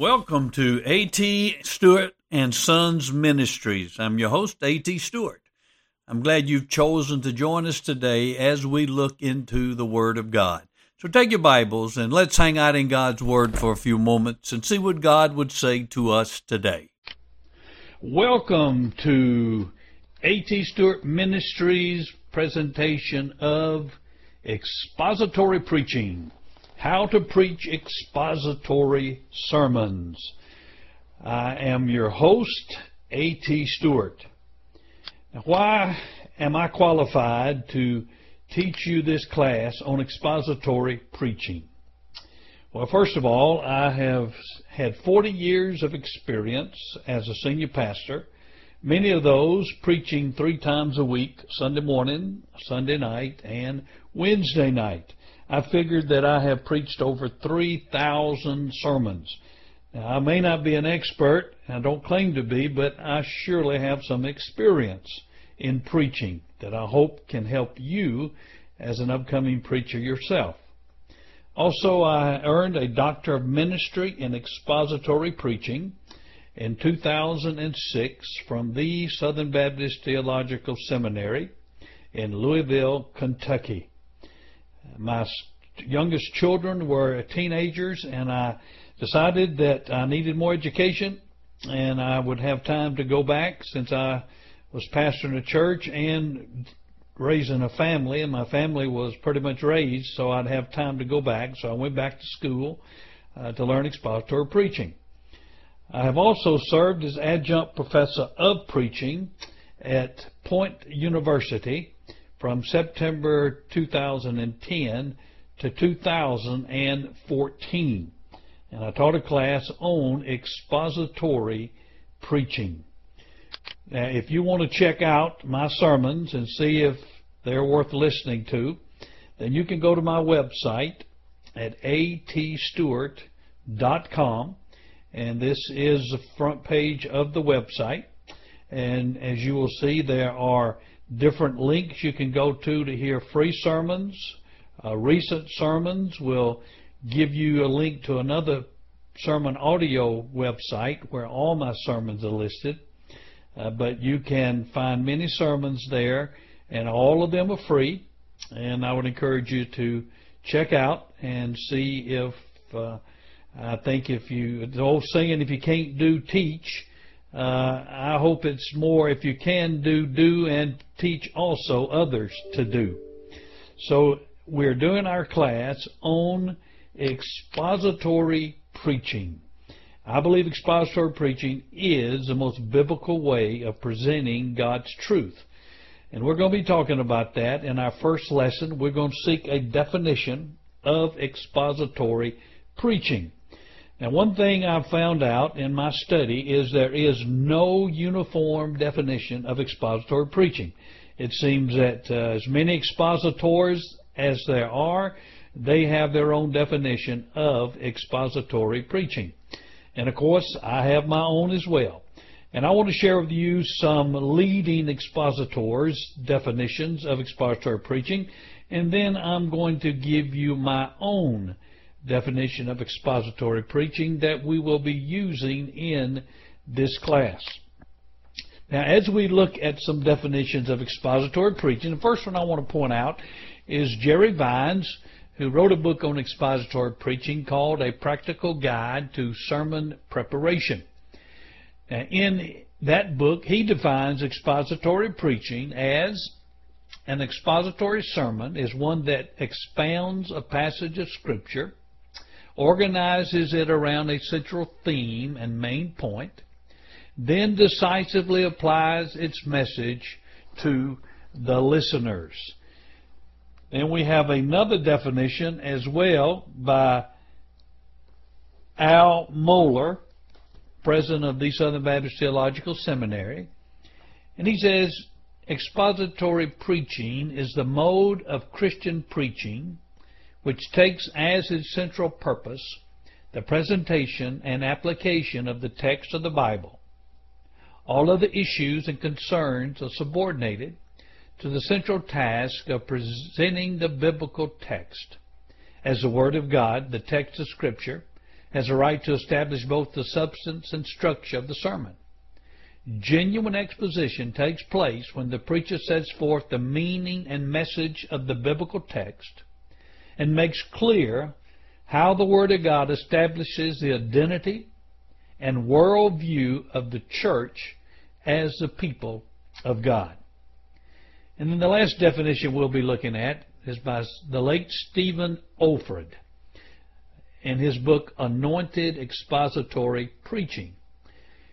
Welcome to A.T. Stewart and Sons Ministries. I'm your host, A.T. Stewart. I'm glad you've chosen to join us today as we look into the Word of God. So take your Bibles and let's hang out in God's Word for a few moments and see what God would say to us today. Welcome to A.T. Stewart Ministries presentation of expository preaching. How to preach expository sermons. I am your host, A.T. Stewart. Now, why am I qualified to teach you this class on expository preaching? Well, first of all, I have had 40 years of experience as a senior pastor, many of those preaching three times a week, Sunday morning, Sunday night, and Wednesday night. I figured that I have preached over 3,000 sermons. Now, I may not be an expert, I don't claim to be, but I surely have some experience in preaching that I hope can help you as an upcoming preacher yourself. Also, I earned a Doctor of Ministry in Expository Preaching in 2006 from the Southern Baptist Theological Seminary in Louisville, Kentucky. My youngest children were teenagers, and I decided that I needed more education and I would have time to go back since I was pastoring a church and raising a family, and my family was pretty much raised, so I'd have time to go back. So I went back to school uh, to learn expository preaching. I have also served as adjunct professor of preaching at Point University from September 2010 to 2014 and I taught a class on expository preaching. Now, if you want to check out my sermons and see if they're worth listening to, then you can go to my website at atstewart.com, and this is the front page of the website. And as you will see, there are different links you can go to to hear free sermons. Uh, recent sermons will give you a link to another sermon audio website where all my sermons are listed. Uh, but you can find many sermons there, and all of them are free. And I would encourage you to check out and see if uh, I think if you the old saying, if you can't do, teach. Uh, I hope it's more if you can do, do, and teach also others to do. So we're doing our class on expository preaching. I believe expository preaching is the most biblical way of presenting God's truth. And we're going to be talking about that in our first lesson. We're going to seek a definition of expository preaching. Now, one thing I've found out in my study is there is no uniform definition of expository preaching. It seems that uh, as many expositors as there are, they have their own definition of expository preaching. And of course, I have my own as well. And I want to share with you some leading expositors' definitions of expository preaching, and then I'm going to give you my own definition of expository preaching that we will be using in this class. Now, as we look at some definitions of expository preaching, the first one I want to point out is Jerry Vines who wrote a book on expository preaching called A Practical Guide to Sermon Preparation. Now, in that book, he defines expository preaching as an expository sermon is one that expounds a passage of Scripture, organizes it around a central theme and main point, then decisively applies its message to the listeners. Then we have another definition as well by Al Mohler, president of the Southern Baptist Theological Seminary. And he says, expository preaching is the mode of Christian preaching which takes as its central purpose the presentation and application of the text of the Bible. All of the issues and concerns are subordinated to the central task of presenting the biblical text as the Word of God, the text of Scripture, has a right to establish both the substance and structure of the sermon. Genuine exposition takes place when the preacher sets forth the meaning and message of the biblical text and makes clear how the Word of God establishes the identity and worldview of the church as the people of God. And then the last definition we'll be looking at is by the late Stephen Olford in his book Anointed Expository Preaching.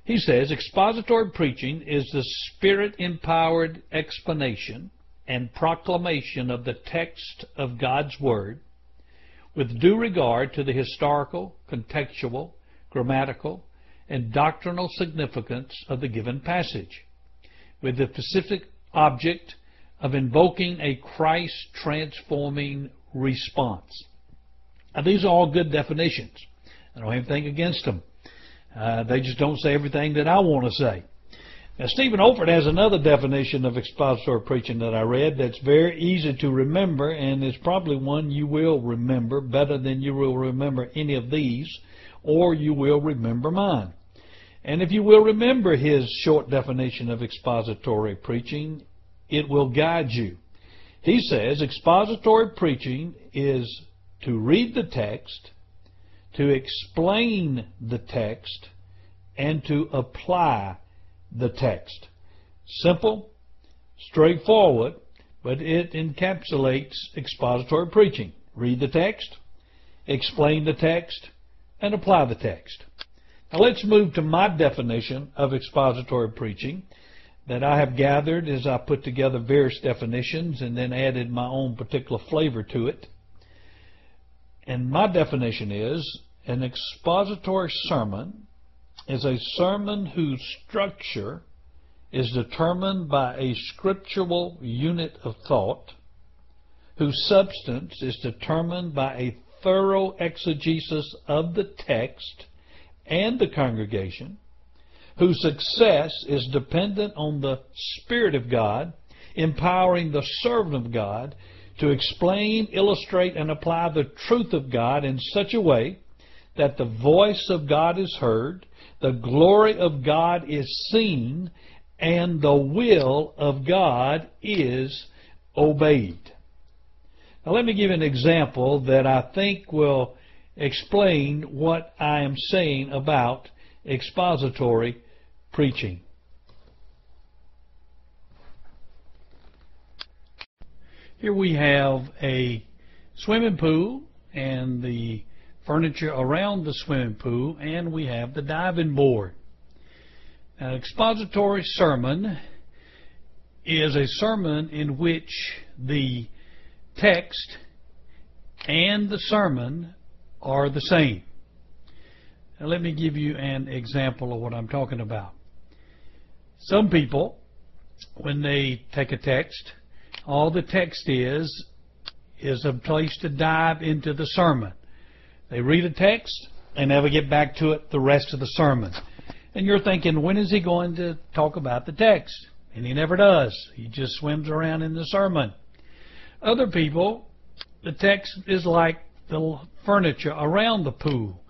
He says expository preaching is the spirit empowered explanation and proclamation of the text of God's Word with due regard to the historical, contextual, grammatical, and doctrinal significance of the given passage, with the specific object of invoking a Christ transforming response. Now, these are all good definitions. I don't have anything against them. Uh, they just don't say everything that I want to say. Now, Stephen Olford has another definition of expository preaching that I read that's very easy to remember, and is probably one you will remember better than you will remember any of these, or you will remember mine. And if you will remember his short definition of expository preaching, it will guide you. He says expository preaching is to read the text, to explain the text, and to apply the text. Simple, straightforward, but it encapsulates expository preaching. Read the text, explain the text, and apply the text. Now let's move to my definition of expository preaching that I have gathered as I put together various definitions and then added my own particular flavor to it. And my definition is an expository sermon is a sermon whose structure is determined by a scriptural unit of thought, whose substance is determined by a thorough exegesis of the text and the congregation, whose success is dependent on the Spirit of God, empowering the servant of God to explain, illustrate, and apply the truth of God in such a way that the voice of God is heard, the glory of God is seen, and the will of God is obeyed. Now, let me give an example that I think will explain what I am saying about expository preaching. Here we have a swimming pool and the furniture around the swimming pool, and we have the diving board. An expository sermon is a sermon in which the text and the sermon are the same. Now, let me give you an example of what I'm talking about. Some people, when they take a text, all the text is is a place to dive into the sermon. They read a text, they never get back to it the rest of the sermon. And you're thinking, when is he going to talk about the text? And he never does. He just swims around in the sermon. Other people, the text is like the furniture around the pool.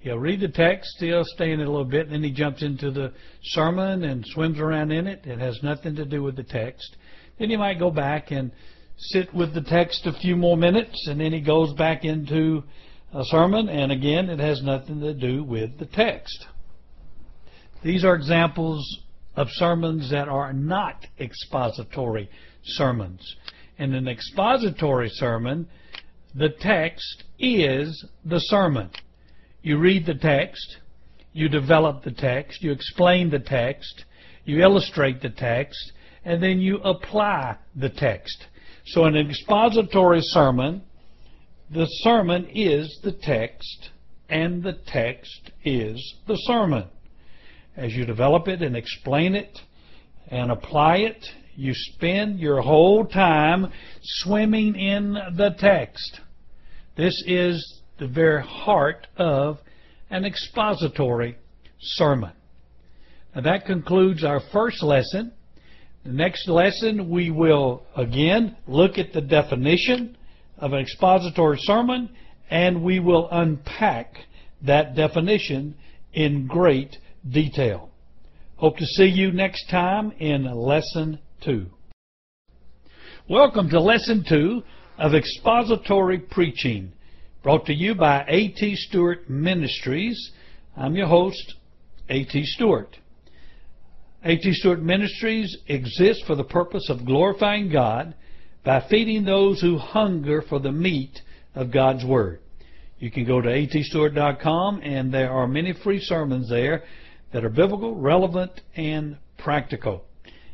He'll read the text, he'll stay in it a little bit, and then he jumps into the sermon and swims around in it. It has nothing to do with the text. Then he might go back and sit with the text a few more minutes, and then he goes back into a sermon, and again, it has nothing to do with the text. These are examples of sermons that are not expository sermons. In an expository sermon, the text is the sermon. You read the text, you develop the text, you explain the text, you illustrate the text, and then you apply the text. So an expository sermon, the sermon is the text, and the text is the sermon. As you develop it and explain it and apply it, you spend your whole time swimming in the text. This is the very heart of an expository sermon. Now that concludes our first lesson. The next lesson we will again look at the definition of an expository sermon and we will unpack that definition in great detail. Hope to see you next time in Lesson 2. Welcome to Lesson 2 of Expository Preaching, brought to you by A.T. Stewart Ministries. I'm your host, A.T. Stewart. A.T. Stewart Ministries exists for the purpose of glorifying God by feeding those who hunger for the meat of God's Word. You can go to atstewart.com and there are many free sermons there that are biblical, relevant, and practical.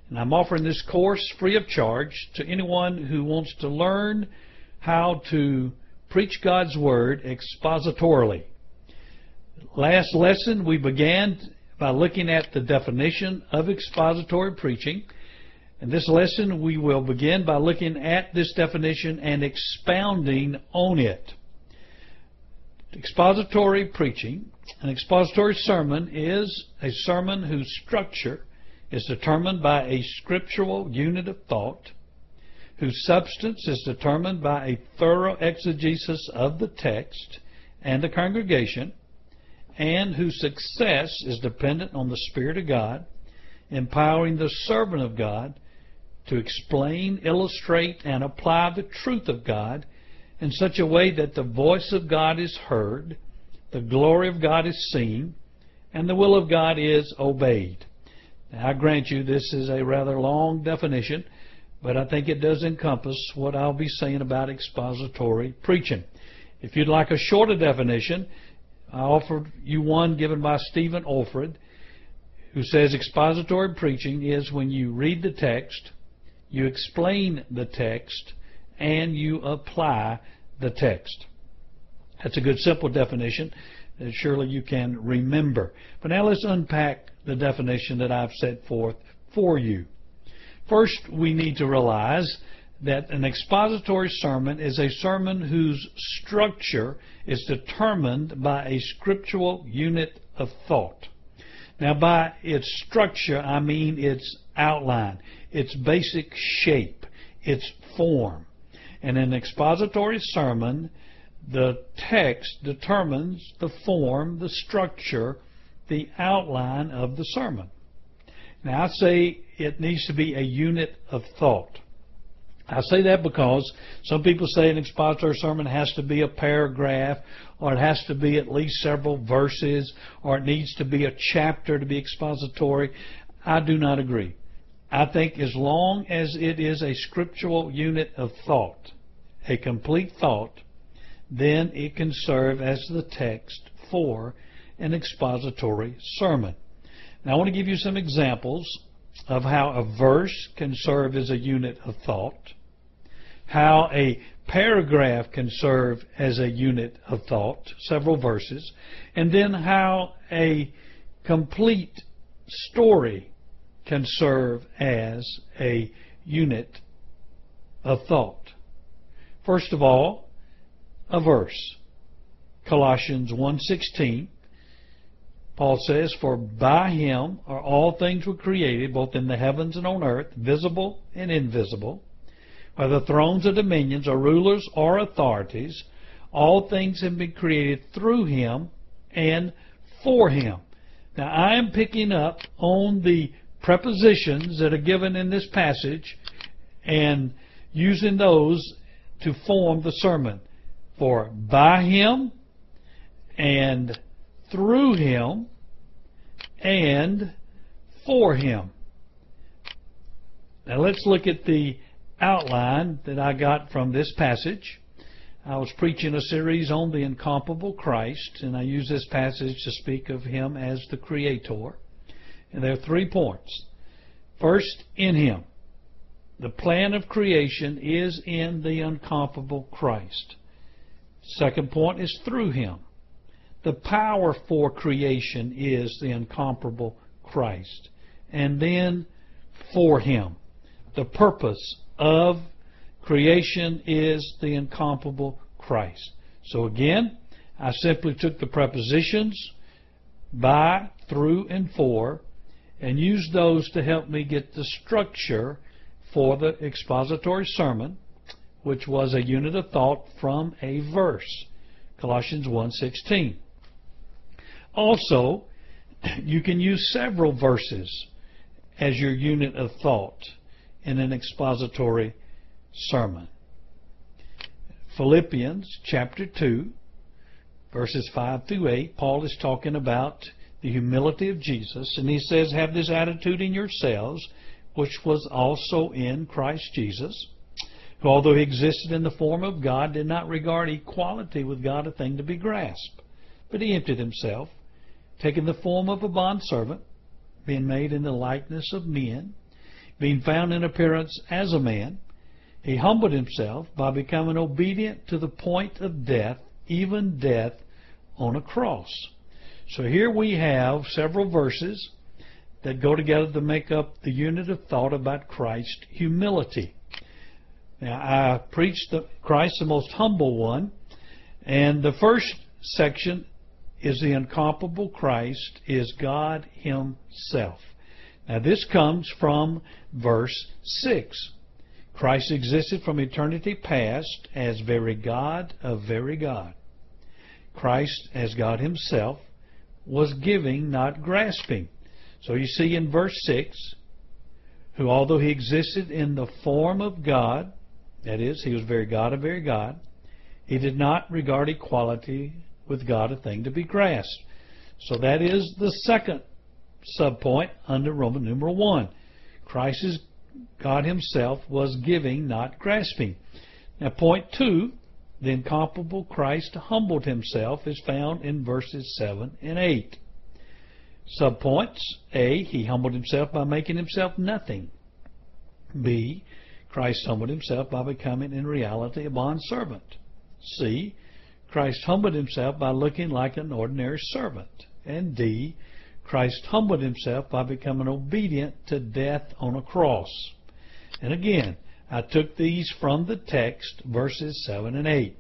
And I'm offering this course free of charge to anyone who wants to learn how to preach God's Word expositorily. Last lesson we began by looking at the definition of expository preaching. In this lesson we will begin by looking at this definition and expounding on it. Expository preaching, an expository sermon is a sermon whose structure is determined by a scriptural unit of thought, whose substance is determined by a thorough exegesis of the text and the congregation, and whose success is dependent on the Spirit of God, empowering the servant of God to explain, illustrate, and apply the truth of God in such a way that the voice of God is heard, the glory of God is seen, and the will of God is obeyed. Now, I grant you this is a rather long definition, but I think it does encompass what I'll be saying about expository preaching. If you'd like a shorter definition, I offer you one given by Stephen Olford, who says expository preaching is when you read the text, you explain the text, and you apply the text. That's a good simple definition that surely you can remember. But now let's unpack the definition that I've set forth for you. First, we need to realize that an expository sermon is a sermon whose structure is determined by a scriptural unit of thought. Now, by its structure, I mean its outline, its basic shape, its form. And in an expository sermon, the text determines the form, the structure, the outline of the sermon. Now, I say it needs to be a unit of thought. I say that because some people say an expository sermon has to be a paragraph, or it has to be at least several verses, or it needs to be a chapter to be expository. I do not agree. I think as long as it is a scriptural unit of thought, a complete thought, then it can serve as the text for an expository sermon. Now I want to give you some examples of how a verse can serve as a unit of thought, how a paragraph can serve as a unit of thought, several verses, and then how a complete story can serve as a unit of thought. First of all, a verse. Colossians 1:16 Paul says, For by him are all things were created, both in the heavens and on earth, visible and invisible, whether thrones or dominions or rulers or authorities, all things have been created through him and for him. Now I am picking up on the prepositions that are given in this passage and using those to form the sermon. For by him and through him and for him. Now let's look at the outline that I got from this passage. I was preaching a series on the incomparable Christ, and I use this passage to speak of him as the Creator. And there are three points. First, in Him. The plan of creation is in the incomparable Christ. Second point is through Him. The power for creation is the incomparable Christ. And then for Him. The purpose of creation is the incomparable Christ. So again, I simply took the prepositions by, through, and for and use those to help me get the structure for the expository sermon, which was a unit of thought from a verse, Colossians 1:16. Also, you can use several verses as your unit of thought in an expository sermon. Philippians chapter 2, verses 5 through 8, Paul is talking about the humility of Jesus, and he says, Have this attitude in yourselves, which was also in Christ Jesus, who, although he existed in the form of God, did not regard equality with God a thing to be grasped, but he emptied himself, taking the form of a bondservant, being made in the likeness of men, being found in appearance as a man, he humbled himself by becoming obedient to the point of death, even death on a cross. So here we have several verses that go together to make up the unit of thought about Christ's humility. Now, I preached the, Christ the most humble one, and the first section is the incomparable Christ is God Himself. Now, this comes from verse 6. Christ existed from eternity past as very God of very God. Christ, as God Himself, was giving, not grasping. So you see in verse 6, who although he existed in the form of God, that is, he was very God of very God, he did not regard equality with God a thing to be grasped. So that is the second subpoint under Roman numeral 1. Christ is God himself was giving, not grasping. Now point 2, the incomparable Christ humbled himself is found in verses 7 and 8. Subpoints A. He humbled himself by making himself nothing. B. Christ humbled himself by becoming in reality a bondservant. C. Christ humbled himself by looking like an ordinary servant. And D. Christ humbled himself by becoming obedient to death on a cross. And again, I took these from the text, verses 7 and 8.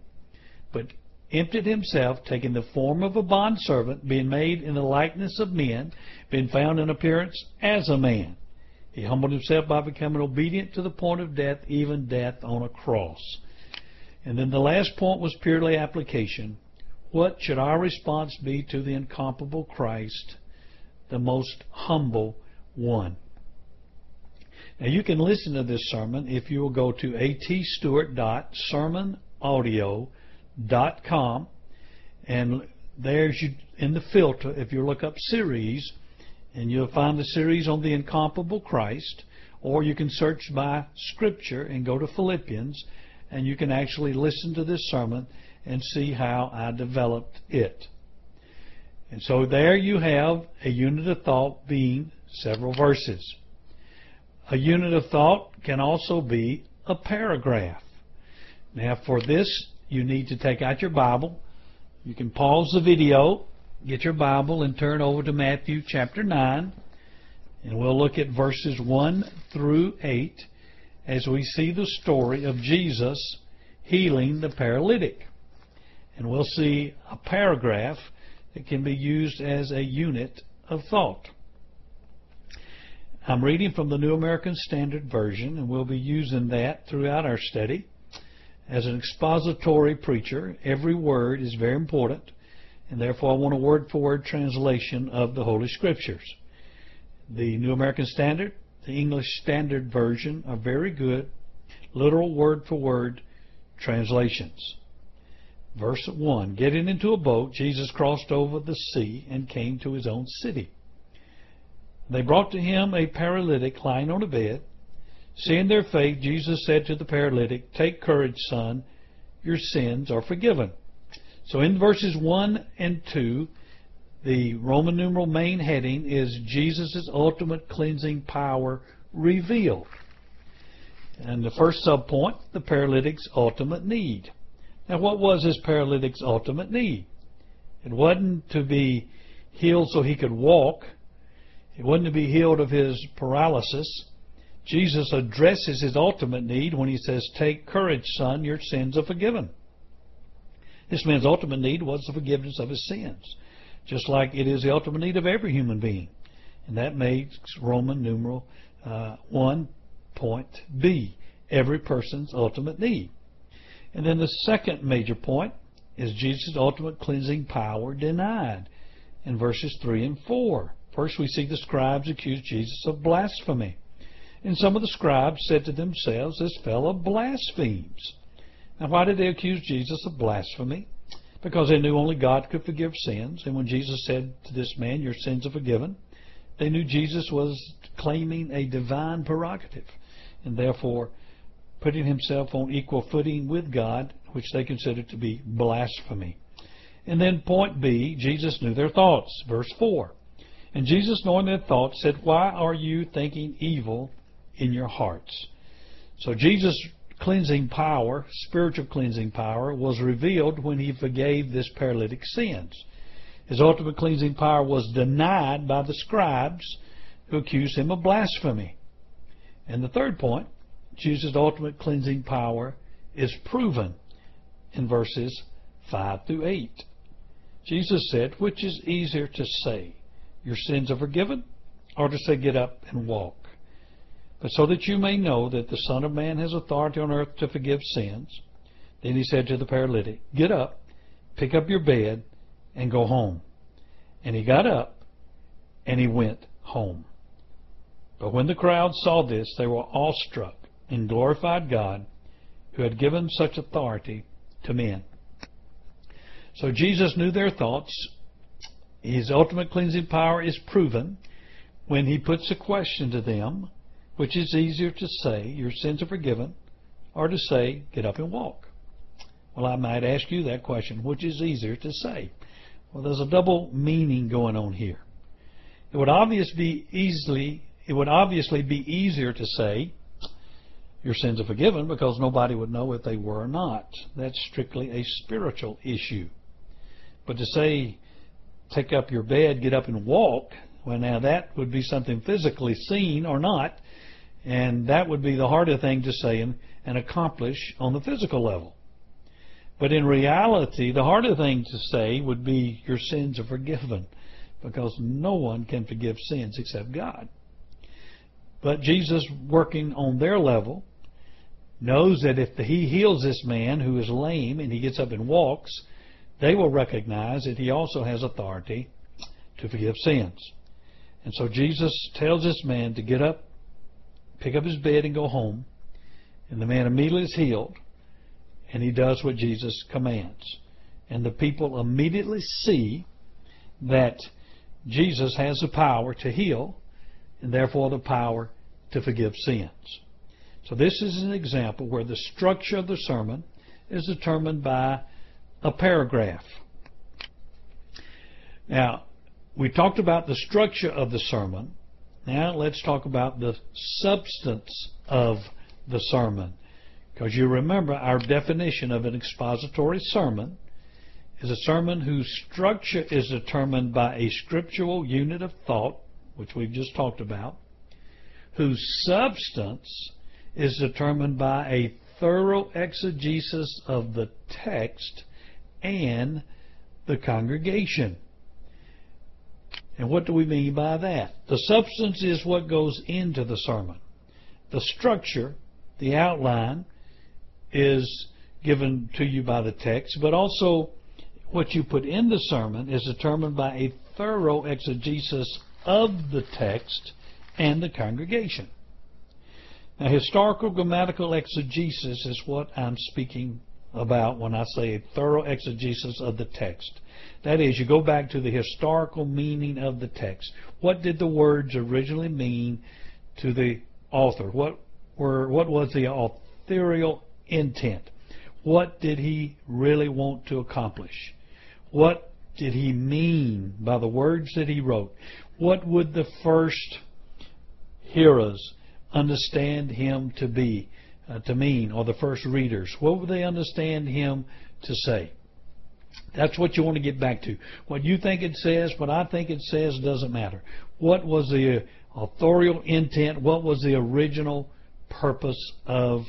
But emptied himself, taking the form of a bondservant, being made in the likeness of men, being found in appearance as a man. He humbled himself by becoming obedient to the point of death, even death on a cross. And then the last point was purely application. What should our response be to the incomparable Christ, the most humble one? Now you can listen to this sermon if you will go to atstewart.sermonaudio.com and there's you in the filter if you look up series and you'll find the series on the incomparable Christ or you can search by scripture and go to Philippians and you can actually listen to this sermon and see how I developed it. And so there you have a unit of thought being several verses. A unit of thought can also be a paragraph. Now, for this, you need to take out your Bible. You can pause the video, get your Bible, and turn over to Matthew chapter 9. And we'll look at verses 1 through 8 as we see the story of Jesus healing the paralytic. And we'll see a paragraph that can be used as a unit of thought. I'm reading from the New American Standard Version, and we'll be using that throughout our study. As an expository preacher, every word is very important, and therefore I want a word for word translation of the Holy Scriptures. The New American Standard, the English Standard Version are very good, literal word for word translations. Verse 1 Getting into a boat, Jesus crossed over the sea and came to his own city. They brought to him a paralytic lying on a bed. Seeing their faith, Jesus said to the paralytic, Take courage, son, your sins are forgiven. So in verses 1 and 2, the Roman numeral main heading is Jesus' ultimate cleansing power revealed. And the first subpoint, the paralytic's ultimate need. Now, what was this paralytic's ultimate need? It wasn't to be healed so he could walk. It wasn't to be healed of his paralysis. Jesus addresses his ultimate need when he says, Take courage, son, your sins are forgiven. This man's ultimate need was the forgiveness of his sins, just like it is the ultimate need of every human being. And that makes Roman numeral uh, 1 point B, every person's ultimate need. And then the second major point is Jesus' ultimate cleansing power denied. in verses 3 and 4. First, we see the scribes accuse Jesus of blasphemy. And some of the scribes said to themselves, This fellow blasphemes. Now, why did they accuse Jesus of blasphemy? Because they knew only God could forgive sins. And when Jesus said to this man, Your sins are forgiven, they knew Jesus was claiming a divine prerogative and therefore putting himself on equal footing with God, which they considered to be blasphemy. And then point B, Jesus knew their thoughts. Verse 4. And Jesus, knowing their thoughts, said, Why are you thinking evil in your hearts? So Jesus' cleansing power, spiritual cleansing power, was revealed when he forgave this paralytic sins. His ultimate cleansing power was denied by the scribes who accused him of blasphemy. And the third point, Jesus' ultimate cleansing power is proven in verses 5 through 8. Jesus said, Which is easier to say, Your sins are forgiven, or to say, Get up and walk? But so that you may know that the Son of Man has authority on earth to forgive sins. Then he said to the paralytic, Get up, pick up your bed, and go home. And he got up, and he went home. But when the crowd saw this, they were awestruck and glorified God who had given such authority to men. So Jesus knew their thoughts. His ultimate cleansing power is proven when he puts a question to them, which is easier to say, Your sins are forgiven, or to say, Get up and walk. Well, I might ask you that question, which is easier to say? Well, there's a double meaning going on here. It would obviously be easily it would obviously be easier to say your sins are forgiven because nobody would know if they were or not. That's strictly a spiritual issue. But to say, take up your bed, get up and walk, well, now that would be something physically seen or not, and that would be the harder thing to say and, and accomplish on the physical level. But in reality, the harder thing to say would be your sins are forgiven because no one can forgive sins except God. But Jesus, working on their level, knows that if he heals this man who is lame and he gets up and walks, they will recognize that he also has authority to forgive sins. And so Jesus tells this man to get up, pick up his bed, and go home. And the man immediately is healed, and he does what Jesus commands. And the people immediately see that Jesus has the power to heal, and therefore the power to forgive sins. So this is an example where the structure of the sermon is determined by a paragraph. Now, we talked about the structure of the sermon. Now let's talk about the substance of the sermon. Because you remember our definition of an expository sermon is a sermon whose structure is determined by a scriptural unit of thought, which we've just talked about, whose substance is determined by a thorough exegesis of the text and the congregation. And what do we mean by that? The substance is what goes into the sermon. The structure, the outline, is given to you by the text, but also what you put in the sermon is determined by a thorough exegesis of the text and the congregation. Now, historical grammatical exegesis is what I'm speaking about when I say a thorough exegesis of the text. That is, you go back to the historical meaning of the text. What did the words originally mean to the author? What were what was the authorial intent? What did he really want to accomplish? What did he mean by the words that he wrote? What would the first hearers understand him to be, to mean, or the first readers? What would they understand him to say? That's what you want to get back to. What you think it says, what I think it says, doesn't matter. What was the authorial intent? What was the original purpose of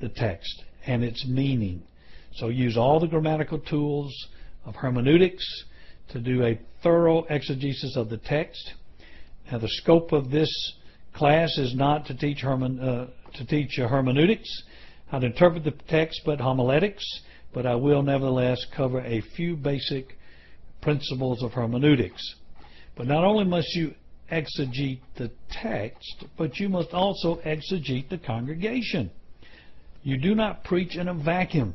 the text and its meaning? So use all the grammatical tools of hermeneutics to do a thorough exegesis of the text. Now, the scope of this class is not to teach, hermen, uh, to teach hermeneutics, how to interpret the text, but homiletics. But I will nevertheless cover a few basic principles of hermeneutics. But not only must you exegete the text, but you must also exegete the congregation. You do not preach in a vacuum.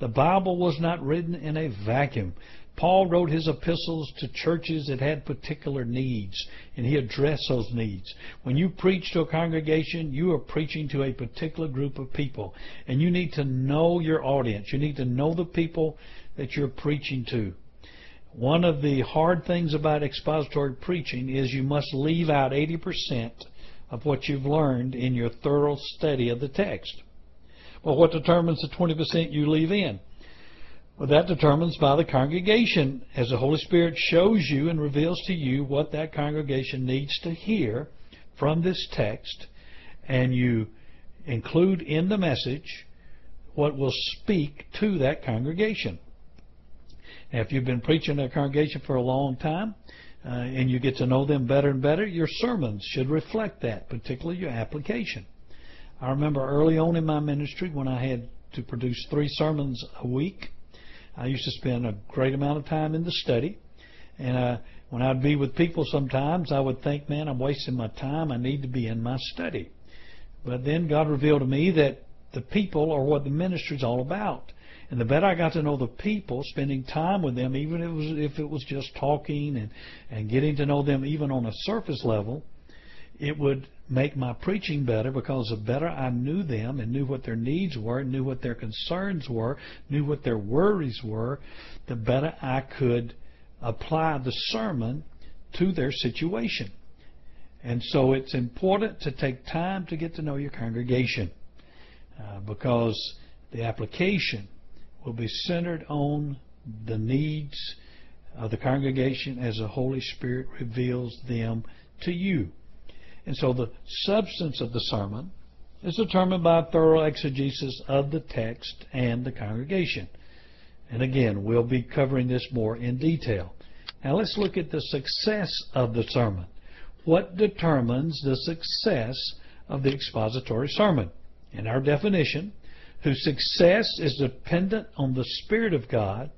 The Bible was not written in a vacuum. Paul wrote his epistles to churches that had particular needs, and he addressed those needs. When you preach to a congregation, you are preaching to a particular group of people, and you need to know your audience. You need to know the people that you're preaching to. One of the hard things about expository preaching is you must leave out 80% of what you've learned in your thorough study of the text. Well, what determines the 20% you leave in? Well, that determines by the congregation as the Holy Spirit shows you and reveals to you what that congregation needs to hear from this text, and you include in the message what will speak to that congregation. Now, if you've been preaching at a congregation for a long time, uh, and you get to know them better and better, your sermons should reflect that, particularly your application. I remember early on in my ministry when I had to produce three sermons a week, I used to spend a great amount of time in the study. And uh, when I'd be with people sometimes, I would think, man, I'm wasting my time. I need to be in my study. But then God revealed to me that the people are what the ministry is all about. And the better I got to know the people, spending time with them, even if it was, if it was just talking and, and getting to know them even on a surface level, it would make my preaching better because the better I knew them and knew what their needs were, knew what their concerns were, knew what their worries were, the better I could apply the sermon to their situation. And so it's important to take time to get to know your congregation uh, because the application will be centered on the needs of the congregation as the Holy Spirit reveals them to you. And so the substance of the sermon is determined by a thorough exegesis of the text and the congregation. And again, we'll be covering this more in detail. Now let's look at the success of the sermon. What determines the success of the expository sermon? In our definition, whose success is dependent on the Spirit of God,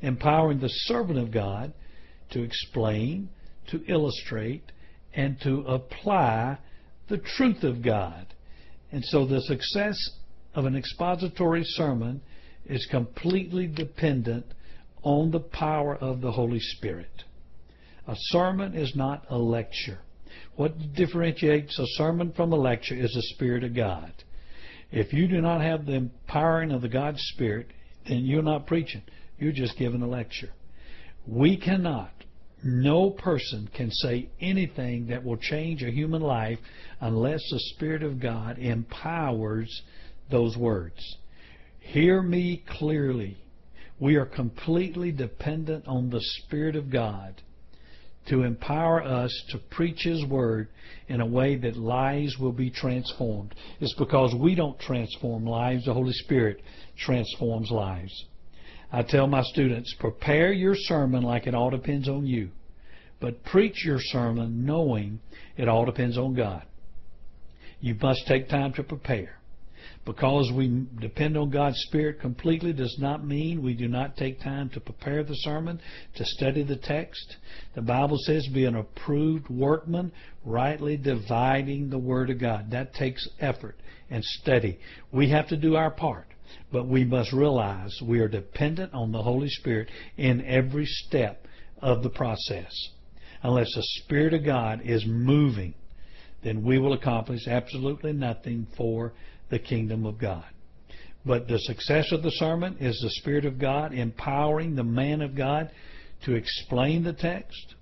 empowering the servant of God to explain, to illustrate, and to apply the truth of God. And so the success of an expository sermon is completely dependent on the power of the Holy Spirit. A sermon is not a lecture. What differentiates a sermon from a lecture is the Spirit of God. If you do not have the empowering of the God's Spirit, then you're not preaching. You're just giving a lecture. We cannot no person can say anything that will change a human life unless the Spirit of God empowers those words. Hear me clearly. We are completely dependent on the Spirit of God to empower us to preach His Word in a way that lives will be transformed. It's because we don't transform lives, the Holy Spirit transforms lives. I tell my students, prepare your sermon like it all depends on you, but preach your sermon knowing it all depends on God. You must take time to prepare. Because we depend on God's Spirit completely does not mean we do not take time to prepare the sermon, to study the text. The Bible says, be an approved workman, rightly dividing the Word of God. That takes effort and study. We have to do our part. But we must realize we are dependent on the Holy Spirit in every step of the process. Unless the Spirit of God is moving, then we will accomplish absolutely nothing for the kingdom of God. But the success of the sermon is the Spirit of God empowering the man of God to explain the text,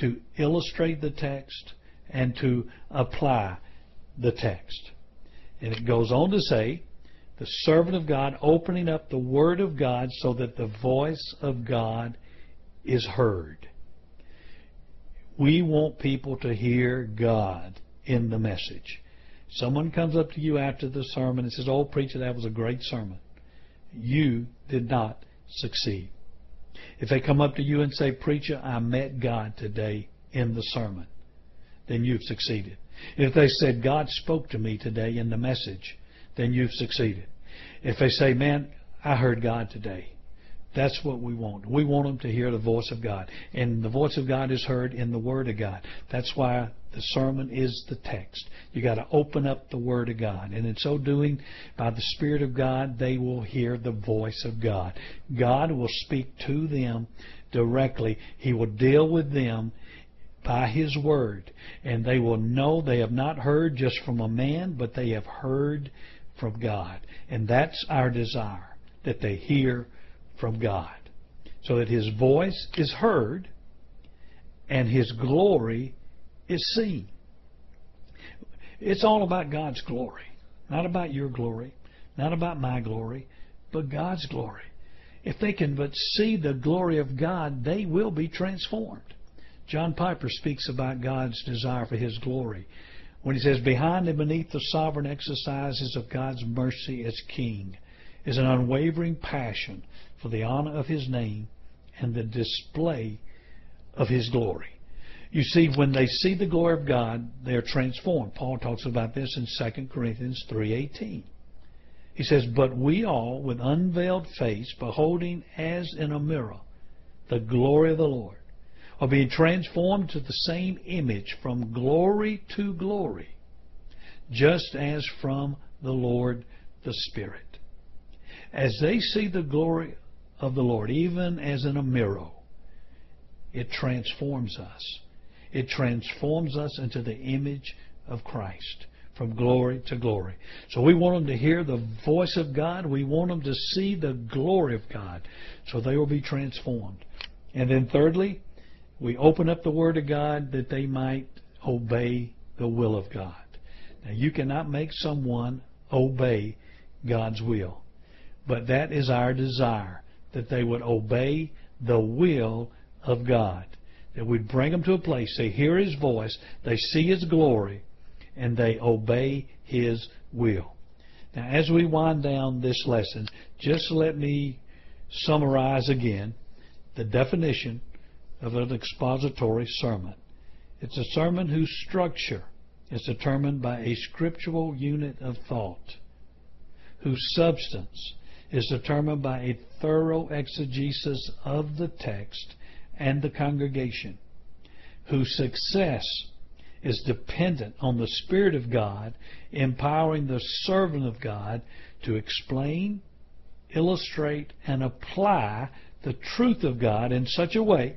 to illustrate the text, and to apply the text. And it goes on to say, the servant of God opening up the Word of God so that the voice of God is heard. We want people to hear God in the message. Someone comes up to you after the sermon and says, Oh, preacher, that was a great sermon. You did not succeed. If they come up to you and say, Preacher, I met God today in the sermon, then you've succeeded. If they said, God spoke to me today in the message, then you've succeeded. If they say, man, I heard God today, That's what we want. We want them to hear the voice of God. And the voice of God is heard in the Word of God. That's why the sermon is the text. You got to open up the Word of God. And in so doing, by the Spirit of God, they will hear the voice of God. God will speak to them directly. He will deal with them by His Word. And they will know they have not heard just from a man, but they have heard from God. And that's our desire, that they hear from God, so that His voice is heard and His glory is seen. It's all about God's glory, not about your glory, not about my glory, but God's glory. If they can but see the glory of God, they will be transformed. John Piper speaks about God's desire for His glory when he says, Behind and beneath the sovereign exercises of God's mercy as King is an unwavering passion for the honor of His name and the display of His glory. You see, when they see the glory of God, they are transformed. Paul talks about this in 2 Corinthians 3.18. He says, But we all, with unveiled face, beholding as in a mirror the glory of the Lord, are being transformed to the same image from glory to glory, just as from the Lord the Spirit. As they see the glory of the Lord, even as in a mirror, it transforms us. It transforms us into the image of Christ from glory to glory. So we want them to hear the voice of God. We want them to see the glory of God. So they will be transformed. And then thirdly, we open up the Word of God that they might obey the will of God. Now you cannot make someone obey God's will. But that is our desire, that they would obey the will of God. That we'd bring them to a place, they hear His voice, they see His glory, and they obey His will. Now, as we wind down this lesson, just let me summarize again the definition of an expository sermon. It's a sermon whose structure is determined by a scriptural unit of thought, whose substance is determined by a thorough exegesis of the text and the congregation, whose success is dependent on the Spirit of God empowering the servant of God to explain, illustrate, and apply the truth of God in such a way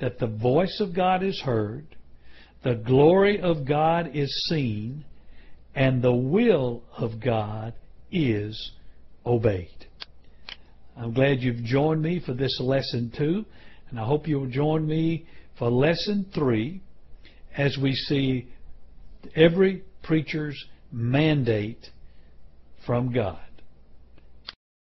that the voice of God is heard, the glory of God is seen, and the will of God is obeyed. I'm glad you've joined me for this lesson two, and I hope you'll join me for lesson three as we see every preacher's mandate from God.